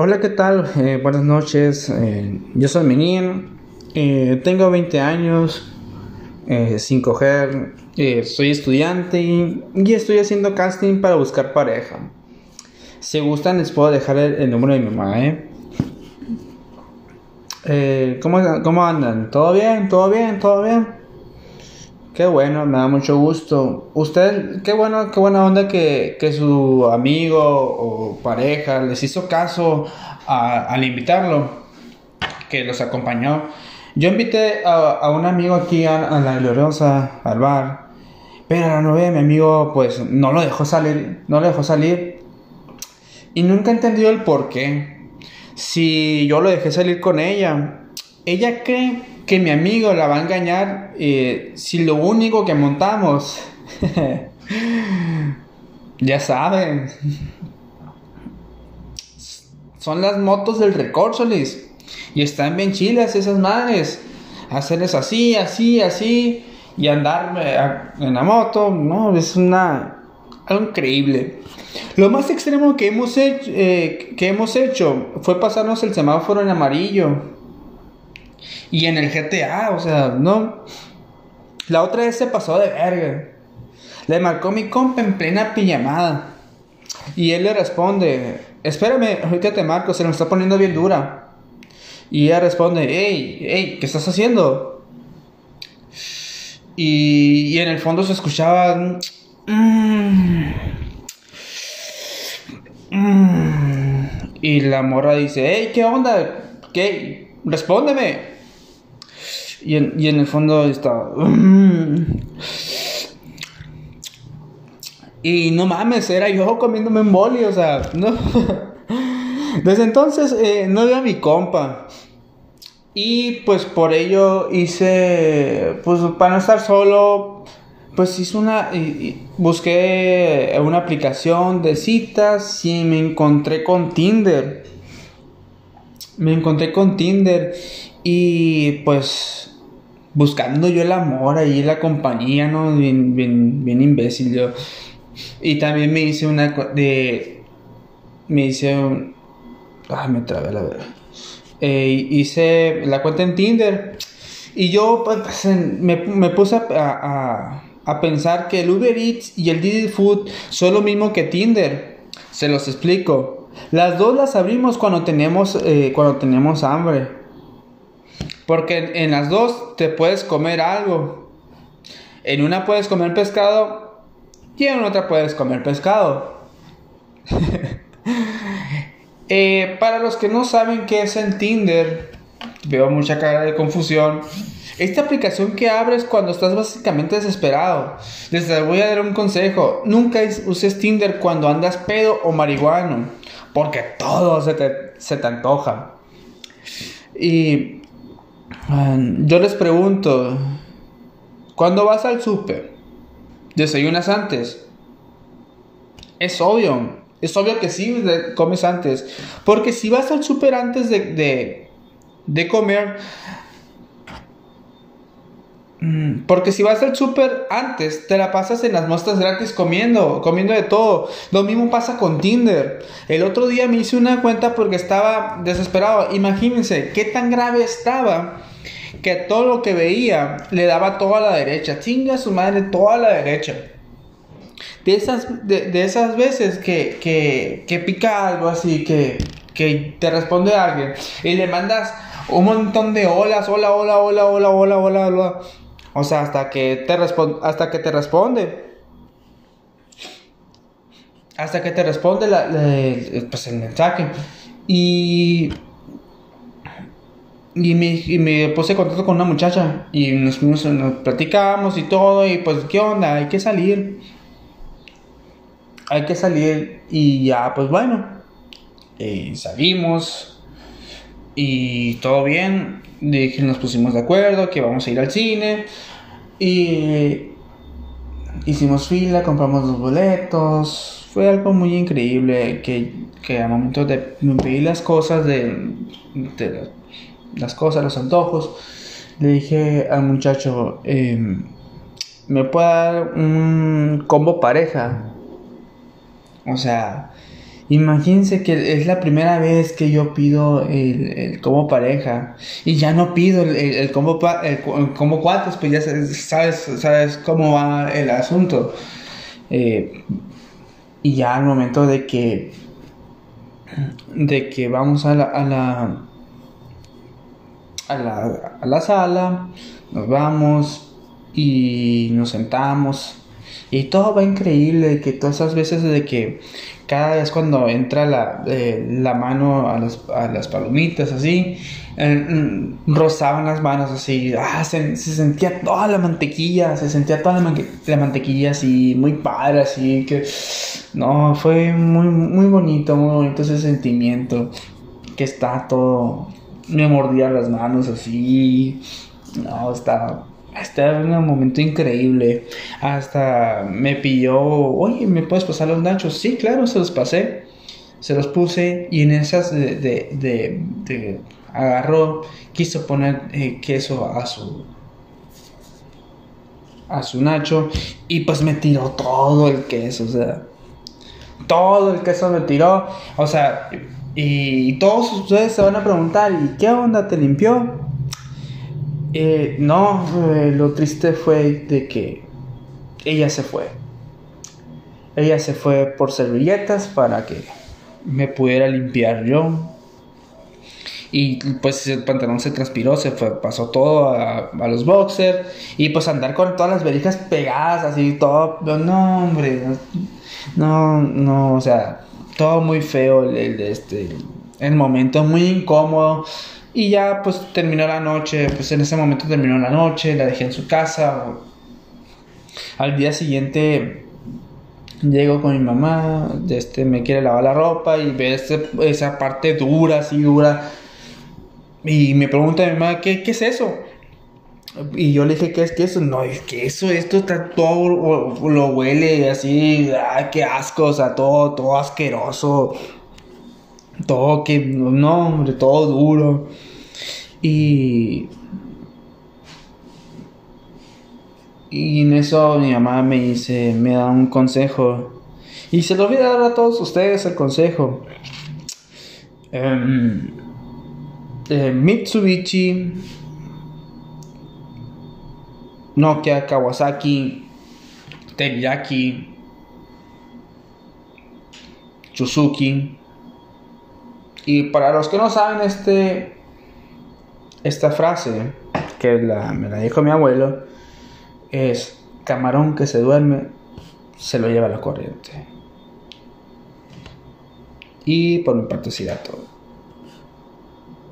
Hola, ¿qué tal? Eh, buenas noches. Eh, yo soy Menin. Eh, tengo 20 años. sin coger. soy estudiante y, estoy haciendo casting para buscar pareja. Si gustan, les puedo dejar el, número de mi mamá, ¿cómo, ¿Cómo andan? ¿Todo bien? ¿Todo bien? ¿Todo bien? Qué bueno, me da mucho gusto. Usted, qué bueno, qué buena onda que, que su amigo o pareja les hizo caso al invitarlo, que los acompañó. Yo invité a, un amigo aquí a, la gloriosa, al bar, pero la novia de mi amigo, pues no lo dejó salir, no lo dejó salir. Y nunca entendió el por qué. Si yo lo dejé salir con ella, ella cree que mi amigo la va a engañar eh, si lo único que montamos, ya saben, son las motos del Recorsolis y están bien chilas esas madres. Hacerles así, así, así y andar eh, en la moto, no, es una algo increíble. Lo más extremo que hemos eh, que hemos hecho fue pasarnos el semáforo en amarillo y en el GTA, o sea, no. La otra vez se pasó de verga. Le marcó mi compa en plena pijamada. Y él le responde, espérame, ahorita te marco, se me está poniendo bien dura. Y ella responde, hey, hey, ¿qué estás haciendo? Y, en el fondo se escuchaba... Mm, mm". y la morra dice, hey, ¿qué onda? ¿Qué? Respóndeme. Y en, y en el fondo está... Y no mames, era yo comiéndome un boli, o sea, no. Desde entonces eh, no veo a mi compa. Y pues por ello hice, pues para no estar solo, pues hice una, busqué una aplicación de citas y me encontré con Tinder. Me encontré con Tinder y pues buscando yo el amor ahí, la compañía, ¿no? Bien, bien, bien imbécil yo. Y también me hice una de... Me hice un... Ay, me trabé la verdad. Eh, hice la cuenta en Tinder. Y yo pues, pues me, me, puse a, a, a, pensar que el Uber Eats y el Didi Food son lo mismo que Tinder. Se los explico. Las dos las abrimos cuando tenemos, eh, cuando tenemos hambre. Porque en, las dos te puedes comer algo. En una puedes comer pescado y en otra puedes comer pescado. Eh, para los que no saben qué es el Tinder, veo mucha cara de confusión. Esta aplicación que abres cuando estás básicamente desesperado. Les voy a dar un consejo. Nunca uses Tinder cuando andas pedo o marihuano. Porque todo se te, se te antoja. Y yo les pregunto, ¿cuándo vas al súper? ¿Desayunas antes? Es obvio, es obvio que sí comes antes. Porque si vas al súper antes de, de, comer, porque si vas al súper antes, te la pasas en las muestras gratis comiendo, comiendo de todo. Lo mismo pasa con Tinder. El otro día me hice una cuenta porque estaba desesperado. Imagínense qué tan grave estaba que todo lo que veía le daba toda la derecha. Chinga su madre toda la derecha. De esas, de, esas veces que, que, que, pica algo así, que, que te responde alguien y le mandas un montón de olas, hola, hola, hola, hola, hola, hola, hola. O sea, hasta que te, hasta que te responde. Hasta que te responde la, pues el mensaje. Y y me, y me puse en contacto con una muchacha y nos, nos, platicamos y todo y pues qué onda, hay que salir. Hay que salir y ya pues bueno, y salimos y todo bien. Dije, nos pusimos de acuerdo que vamos a ir al cine y hicimos fila, compramos los boletos. Fue algo muy increíble que, que al momento de pedir las cosas de, las cosas, los antojos, le dije al muchacho, em, ¿me puede dar un combo pareja? O sea, Imagínense que es la primera vez que yo pido el, el combo pareja y ya no pido el, el, combo, el, combo cuates, pues ya sabes, sabes cómo va el asunto. Eh, y ya al momento de que de que vamos a la, a la, a la, a la sala, nos vamos y nos sentamos y todo va increíble, que todas esas veces de que cada vez cuando entra la, eh, la mano a las, a las, palomitas así, eh, mm, rozaban las manos así, ah, se, sentía toda la mantequilla, se sentía toda la, la, mantequilla así, muy padre, así que, no, fue muy, muy bonito, muy bonito ese sentimiento, que está todo, me mordía las manos así, no, estaba estaba en un momento increíble. Hasta me pidió, oye, ¿me puedes pasar los nachos? Sí, claro, se los pasé. Se los puse y en esas de, de, de, agarró, quiso poner eh, queso a su a su nacho y pues me tiró todo el queso, o sea, todo el queso me tiró, o sea, y todos ustedes se van a preguntar, ¿y qué onda te limpió? Eh, no, eh, lo triste fue de que ella se fue. Ella se fue por servilletas para que me pudiera limpiar yo. Y pues el pantalón se transpiró, se fue, pasó todo a, los boxers. Y pues andar con todas las verijas pegadas, así, todo. No, hombre, no, no, o sea, todo muy feo el, este, el momento, muy incómodo. Y ya pues terminó la noche, pues en ese momento terminó la noche, la dejé en su casa. Al día siguiente llego con mi mamá, este, me quiere lavar la ropa y ve este, esa parte dura, así dura. Y me pregunta mi mamá, ¿qué, qué es eso? Y yo le dije, ¿qué es queso? No, es queso, esto está todo, lo huele así, ay, qué asco, o sea, todo, todo asqueroso. Todo que, no, hombre, todo duro. Y. Y en eso mi mamá me dice, me da un consejo. Y se lo voy a dar a todos ustedes el consejo. Um, eh, Mitsubishi, Nokia, Kawasaki, Teriyaki, Suzuki. Y para los que no saben, este, esta frase, que me la dijo mi abuelo, es camarón que se duerme, se lo lleva la corriente. Y por mi parte todo.